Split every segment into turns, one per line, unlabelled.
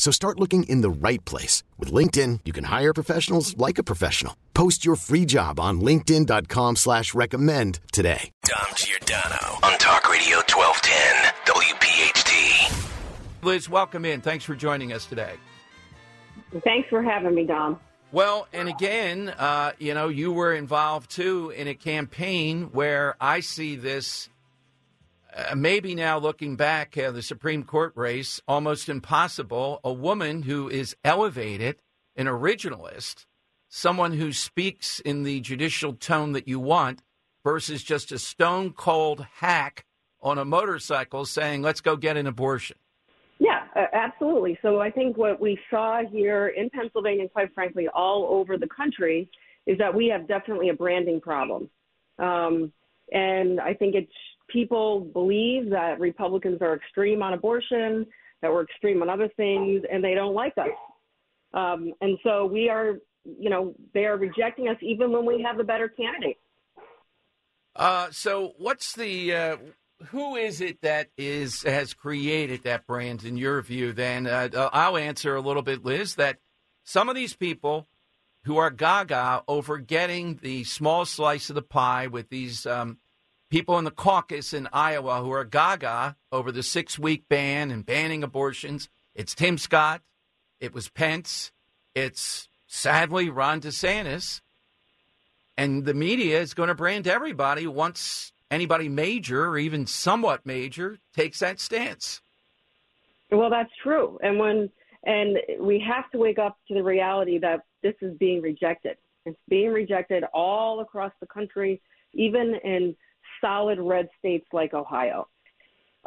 So start looking in the right place. With LinkedIn, you can hire professionals like a professional. Post your free job on linkedin.com slash recommend today.
Dom Giordano on Talk Radio 1210 WPHT.
Liz, welcome in. Thanks for joining us today.
Thanks for having me, Dom.
Well, and again, uh, you know, you were involved too in a campaign where I see this uh, maybe now looking back at the Supreme Court race, almost impossible. A woman who is elevated, an originalist, someone who speaks in the judicial tone that you want, versus just a stone cold hack on a motorcycle saying, let's go get an abortion.
Yeah, uh, absolutely. So I think what we saw here in Pennsylvania, and quite frankly, all over the country, is that we have definitely a branding problem. Um, and I think it's people believe that Republicans are extreme on abortion, that we're extreme on other things, and they don't like us. Um, and so we are, you know, they are rejecting us even when we have a better candidate.
Uh, so what's the uh, who is it that is has created that brand in your view? Then uh, I'll answer a little bit, Liz. That some of these people who are gaga over getting the small slice of the pie with these um, people in the caucus in Iowa who are gaga over the six week ban and banning abortions. It's Tim Scott. It was Pence. It's sadly Ron DeSantis. And the media is going to brand everybody once anybody major or even somewhat major takes that stance.
Well, that's true. And when and we have to wake up to the reality that this is being rejected. It's being rejected all across the country, even in solid red states like Ohio.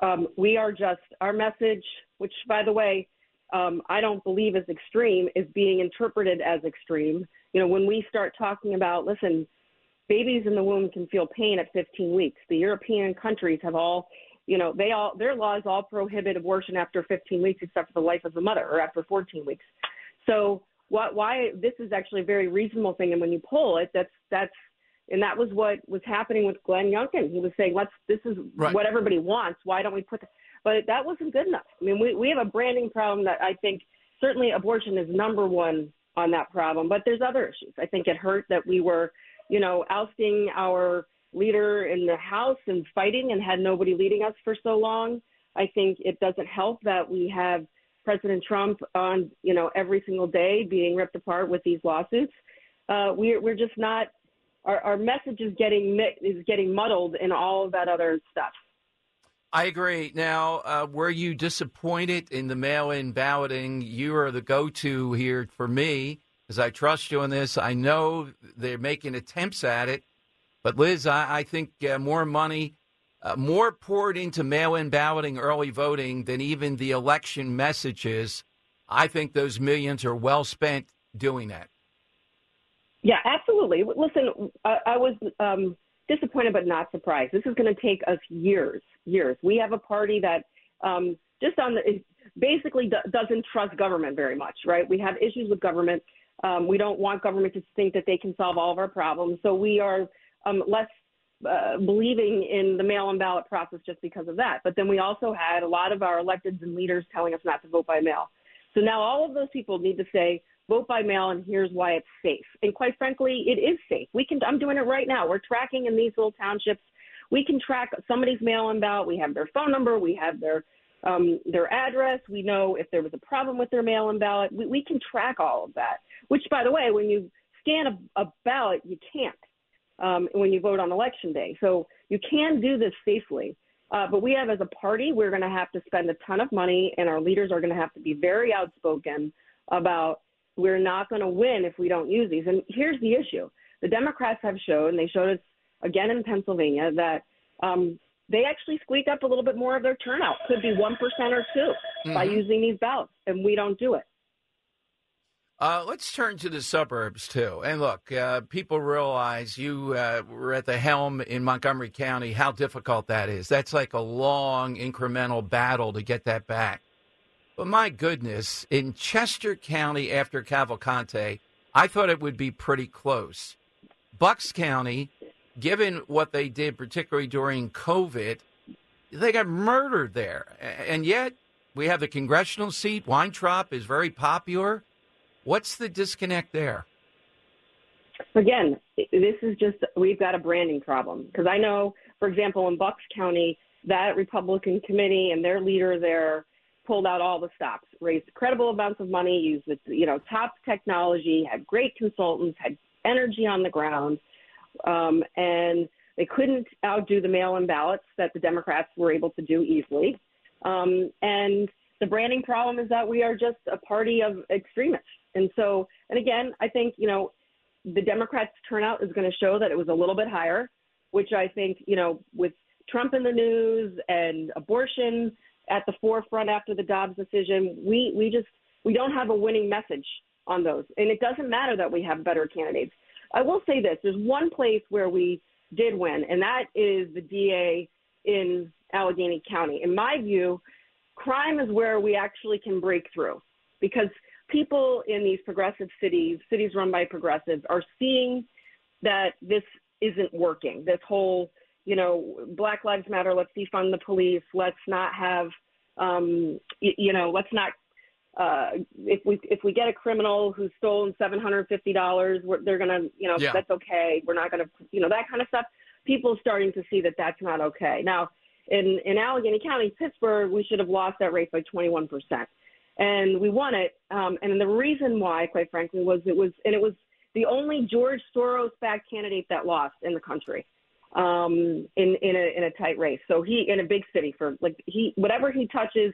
Um, we are just, our message, which, by the way, um, I don't believe is extreme, is being interpreted as extreme. You know, when we start talking about, listen, babies in the womb can feel pain at 15 weeks. The European countries have all, you know, they all their laws all prohibit abortion after 15 weeks, except for the life of the mother, or after 14 weeks. So, what, why this is actually a very reasonable thing, and when you pull it, that's that's and that was what was happening with Glenn Youngkin. He was saying, "Let's. This is right. what everybody wants. Why don't we put?" The, but that wasn't good enough. I mean, we we have a branding problem that I think certainly abortion is number one on that problem. But there's other issues. I think it hurt that we were, you know, ousting our leader in the House and fighting and had nobody leading us for so long. I think it doesn't help that we have President Trump on, you know, every single day being ripped apart with these lawsuits. Uh, we're we're just not our, our message is getting is getting muddled in all of that other stuff.
I agree. Now, uh, were you disappointed in the mail-in balloting? You are the go-to here for me, as I trust you on this. I know they're making attempts at it, but Liz, I, I think uh, more money, uh, more poured into mail-in balloting, early voting than even the election messages. I think those millions are well spent doing that.
Yeah, absolutely. Listen, I, I was um, disappointed but not surprised. This is going to take us years, years. We have a party that um, just on the basically do, doesn't trust government very much, right? We have issues with government. Um, we don't want government to think that they can solve all of our problems. So we are um, less uh, believing in the mail-in ballot process just because of that. But then we also had a lot of our electeds and leaders telling us not to vote by mail. So now all of those people need to say, vote by mail and here's why it's safe. And quite frankly, it is safe. We can I'm doing it right now. We're tracking in these little townships. We can track somebody's mail in ballot. We have their phone number, we have their um, their address. We know if there was a problem with their mail in ballot. We, we can track all of that, which, by the way, when you scan a, a ballot, you can't um, when you vote on election day. So you can do this safely. Uh, but we have, as a party, we're going to have to spend a ton of money, and our leaders are going to have to be very outspoken about we're not going to win if we don't use these. And here's the issue the Democrats have shown, they showed us again in Pennsylvania, that um, they actually squeak up a little bit more of their turnout. Could be 1% or 2 mm-hmm. by using these ballots, and we don't do it.
Uh, let's turn to the suburbs too. And look, uh, people realize you uh, were at the helm in Montgomery County, how difficult that is. That's like a long incremental battle to get that back. But my goodness, in Chester County after Cavalcante, I thought it would be pretty close. Bucks County, given what they did, particularly during COVID, they got murdered there. And yet, we have the congressional seat. Weintraub is very popular. What's the disconnect there?
Again, this is just, we've got a branding problem. Because I know, for example, in Bucks County, that Republican committee and their leader there pulled out all the stops, raised credible amounts of money, used the, you know top technology, had great consultants, had energy on the ground, um, and they couldn't outdo the mail-in ballots that the Democrats were able to do easily. Um, and the branding problem is that we are just a party of extremists. And so, and again, I think you know the Democrats' turnout is going to show that it was a little bit higher, which I think you know with Trump in the news and abortion at the forefront after the Dobbs decision. We we just we don't have a winning message on those, and it doesn't matter that we have better candidates. I will say this: there's one place where we did win, and that is the DA in Allegheny County. In my view, crime is where we actually can break through because people in these progressive cities, cities run by progressives, are seeing that this isn't working. This whole you know, Black Lives Matter, let's defund the police, let's not have, um, you, you know, let's not, uh, if we if we get a criminal who's stolen seven hundred fifty dollars, they're gonna, you know, yeah. that's okay. We're not gonna, you know, that kind of stuff. People starting to see that that's not okay. Now, in in Allegheny County, Pittsburgh, we should have lost that race by twenty one percent, and we won it. Um, and the reason why, quite frankly, was it was and it was the only George Soros-backed candidate that lost in the country um, in in a in a tight race. So he in a big city for like he whatever he touches,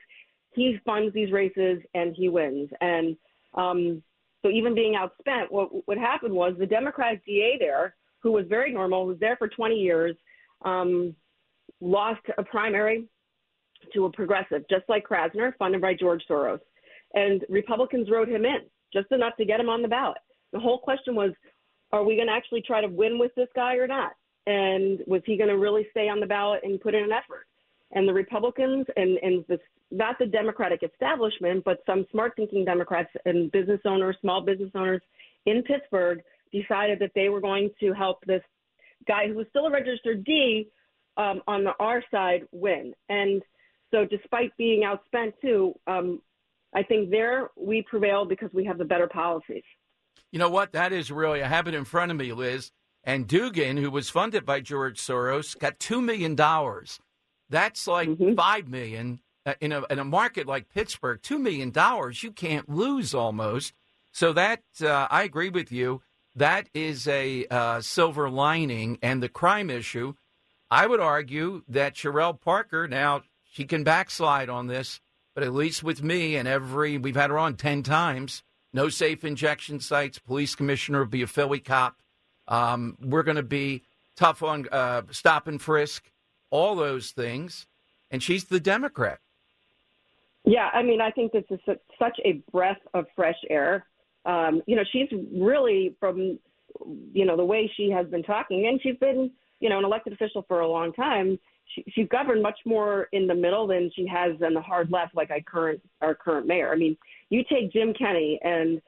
he funds these races and he wins. And um, so even being outspent, what what happened was the Democratic DA there, who was very normal, was there for 20 years, um, lost a primary to a progressive, just like Krasner, funded by George Soros. And Republicans wrote him in just enough to get him on the ballot. The whole question was, are we going to actually try to win with this guy or not? And was he going to really stay on the ballot and put in an effort? And the Republicans and and not the Democratic establishment, but some smart thinking Democrats and business owners, small business owners in Pittsburgh decided that they were going to help this guy who was still a registered D um, on the R side win. And so, despite being outspent too, um, I think there we prevailed because we have the better policies.
You know what? That is really, I have it in front of me, Liz. And Dugan, who was funded by George Soros, got $2 million. That's like mm-hmm. 5 million. Uh, in, a, in a market like Pittsburgh, $2 million, you can't lose almost. So that, uh, I agree with you. That is a uh, silver lining. And the crime issue, I would argue that Cherelle Parker, now she can backslide on this, but at least with me and every, we've had her on 10 times, no safe injection sites, police commissioner will be a Philly cop um, we're going to be tough on uh, stop and frisk, all those things. And she's the Democrat.
Yeah, I mean, I think this is such a breath of fresh air. Um, you know, she's really from, you know, the way she has been talking, and she's been, you know, an elected official for a long time. She, she's governed much more in the middle than she has in the hard left, like I current our current mayor. I mean, you take Jim Kenney and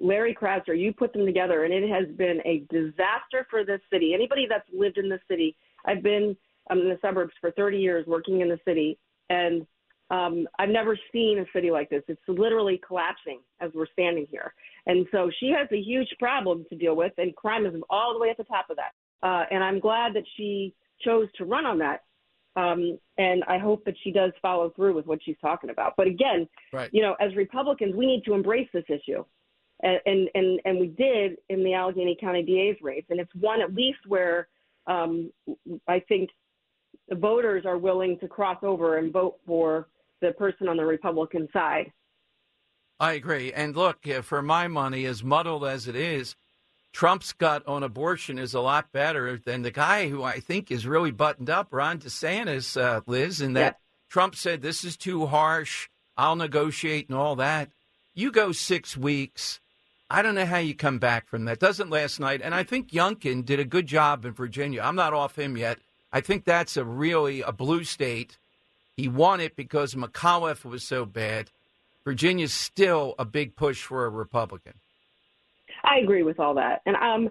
Larry Krasner, you put them together, and it has been a disaster for this city. Anybody that's lived in the city, I've been um, in the suburbs for 30 years working in the city, and um, I've never seen a city like this. It's literally collapsing as we're standing here. And so she has a huge problem to deal with, and crime is all the way at the top of that. Uh, and I'm glad that she chose to run on that. Um, and I hope that she does follow through with what she's talking about. But again,
Right.
you know, as Republicans, we need to embrace this issue. And, and, and, we did in the Allegheny County DA's race. And it's one at least where um, I think the voters are willing to cross over and vote for the person on the Republican side.
I agree. And look, for my money, as muddled as it is, Trump's gut on abortion is a lot better than the guy who I think is really buttoned up, Ron DeSantis, uh, Liz, in that. Trump said, This is too harsh. I'll negotiate and all that. You go six weeks. I don't know how you come back from that. Doesn't last night. And I think Youngkin did a good job in Virginia. I'm not off him yet. I think that's a really a blue state. He won it because McAuliffe was so bad. Virginia's still a big push for a Republican.
I agree with all that. And um,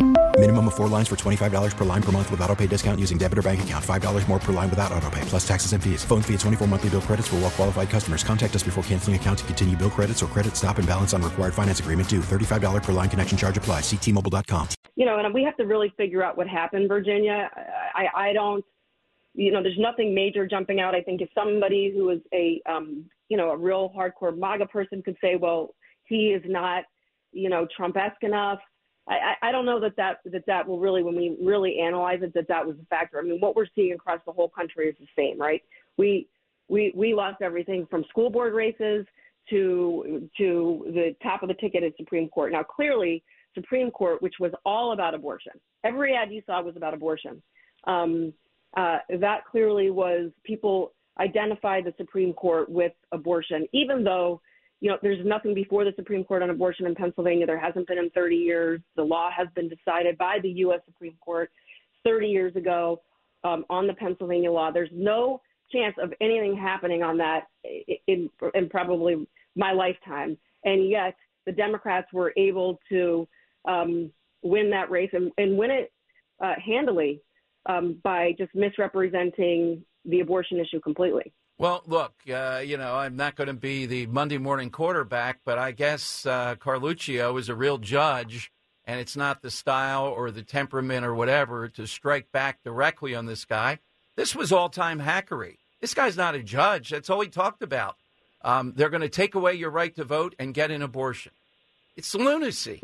Minimum of four lines for $25 per line per month with auto pay discount using debit or bank account. $5 more per line without auto pay, plus taxes and fees. Phone fee at 24 monthly bill credits for well qualified customers. Contact us before canceling account to continue bill credits or credit stop and balance on required finance agreement due. $35 per line connection charge applies. Ctmobile.com.
you know, and we have to really figure out what happened, Virginia. I, I don't, you know, there's nothing major jumping out. I think if somebody who is a, um, you know, a real hardcore MAGA person could say, well, he is not, you know, Trump-esque enough. I, I don't know that that, that that will really, when we really analyze it, that that was a factor. I mean, what we're seeing across the whole country is the same, right? We, we, we lost everything from school board races to, to the top of the ticket at Supreme Court. Now, clearly, Supreme Court, which was all about abortion. Every ad you saw was about abortion. Um, uh, that clearly was people identified the Supreme Court with abortion, even though you know there's nothing before the Supreme Court on abortion in Pennsylvania. There hasn't been in 30 years. The law has been decided by the U.S. Supreme Court 30 years ago um, on the Pennsylvania law. There's no chance of anything happening on that in, in probably my lifetime, and yet the Democrats were able to um, win that race and, and win it uh, handily um, by just misrepresenting the abortion issue completely.
Well, look, uh, you know, I'm not going to be the Monday morning quarterback, but I guess uh, Carluccio is a real judge, and it's not the style or the temperament or whatever to strike back directly on this guy. This was all time hackery. This guy's not a judge. That's all he talked about. Um, they're going to take away your right to vote and get an abortion. It's lunacy.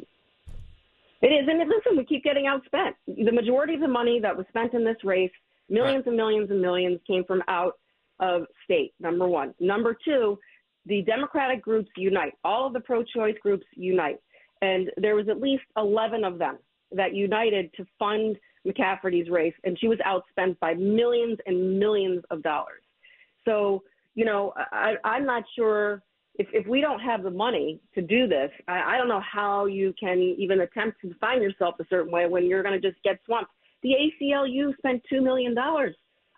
It is, and listen, we keep getting outspent. The majority of the money that was spent in this race, millions and millions and millions, came from out of state. Number one. Number two, the Democratic groups unite. All of the pro-choice groups unite, and there was at least 11 of them that united to fund McCaffery's race, and she was outspent by millions and millions of dollars. So, you know, I, I'm not sure if, if we don't have the money to do this, I, I don't know how you can even attempt to define yourself a certain way when you're going to just get swamped. The ACLU spent $2 million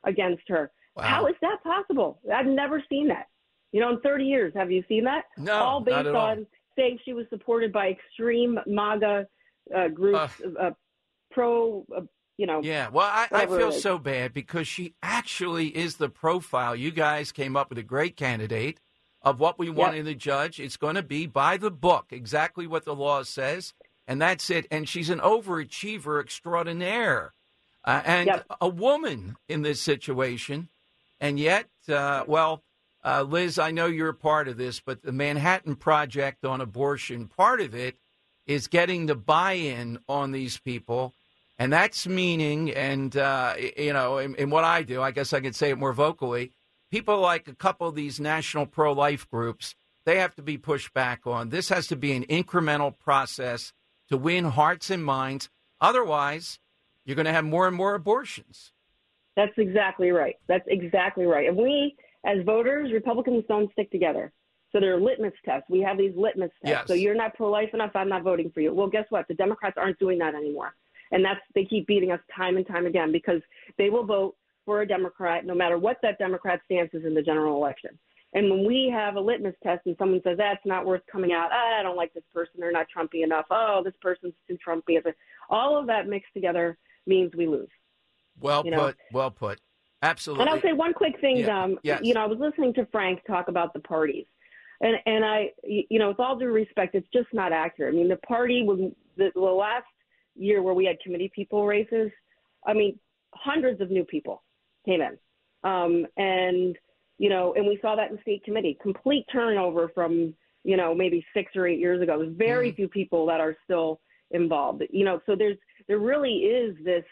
against her.
Wow.
How is that possible? I've never seen that. You know, in 30 years, have you seen that?
No,
all based
at all.
on saying she was supported by extreme MAGA uh, groups, uh, pro, uh, you know.
Yeah, well, I, I feel so bad because she actually is the profile. You guys came up with a great candidate. of what we want
Yep.
in the judge. It's going to be by the book, exactly what the law says, and that's it. And she's an overachiever extraordinaire, uh, and
Yep.
a woman in this situation. And yet, uh, well, uh, Liz, I know you're a part of this, but the Manhattan Project on abortion, part of it is getting the buy-in on these people. And that's meaning, and uh, you know, in, in what I do, I guess I could say it more vocally. People like a couple of these national pro-life groups, they have to be pushed back on. This has to be an incremental process to win hearts and minds. Otherwise, you're going to have more and more abortions.
That's exactly right. That's exactly right. And we, as voters, Republicans don't stick together. So they're litmus tests. We have these litmus tests.
Yes.
So you're not pro-life enough. I'm not voting for you. Well, guess what? The Democrats aren't doing that anymore, and that's they keep beating us time and time again because they will vote for a Democrat no matter what that Democrat stance is in the general election. And when we have a litmus test and someone says that's not worth coming out, ah, I don't like this person, they're not Trumpy enough. Oh, this person's too Trumpy. All of that mixed together means we lose.
Well
You know.
put. Well put. Absolutely.
And I'll say one quick thing.
Yeah,
Um,
yes.
You know, I was listening to Frank talk about the parties, and and I, you know, with all due respect, it's just not accurate. I mean, the party was the, the last year where we had committee people races. I mean, hundreds of new people came in, um, and you know, and we saw that in state committee, complete turnover from you know maybe six or eight years ago. There's very few people that are still involved. You know, so there's there really is this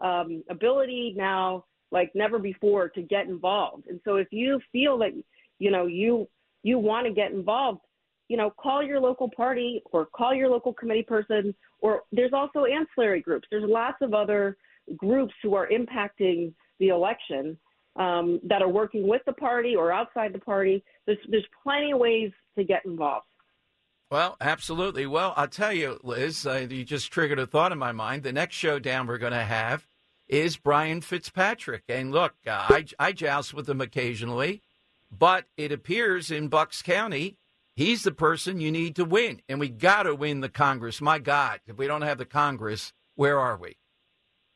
um, ability now like never before to get involved. And so if you feel that you know you you want to get involved, you know, call your local party or call your local committee person or there's also ancillary groups. There's lots of other groups who are impacting the election um, that are working with the party or outside the party. There's there's plenty of ways to get involved.
Well, absolutely. Well, I'll tell you, Liz, uh, you just triggered a thought in my mind. The next showdown we're going to have is Brian Fitzpatrick. And look, uh, I, I joust with him occasionally, but it appears in Bucks County, he's the person you need to win. And we got to win the Congress. My God, if we don't have the Congress, where are we?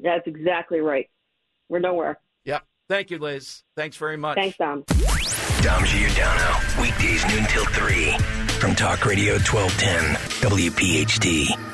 That's exactly right. We're nowhere.
Yep. Thank you, Liz. Thanks very much.
Thanks, Dom.
Dom Giordano. Weekdays noon till 3. From Talk Radio 1210. WPHT.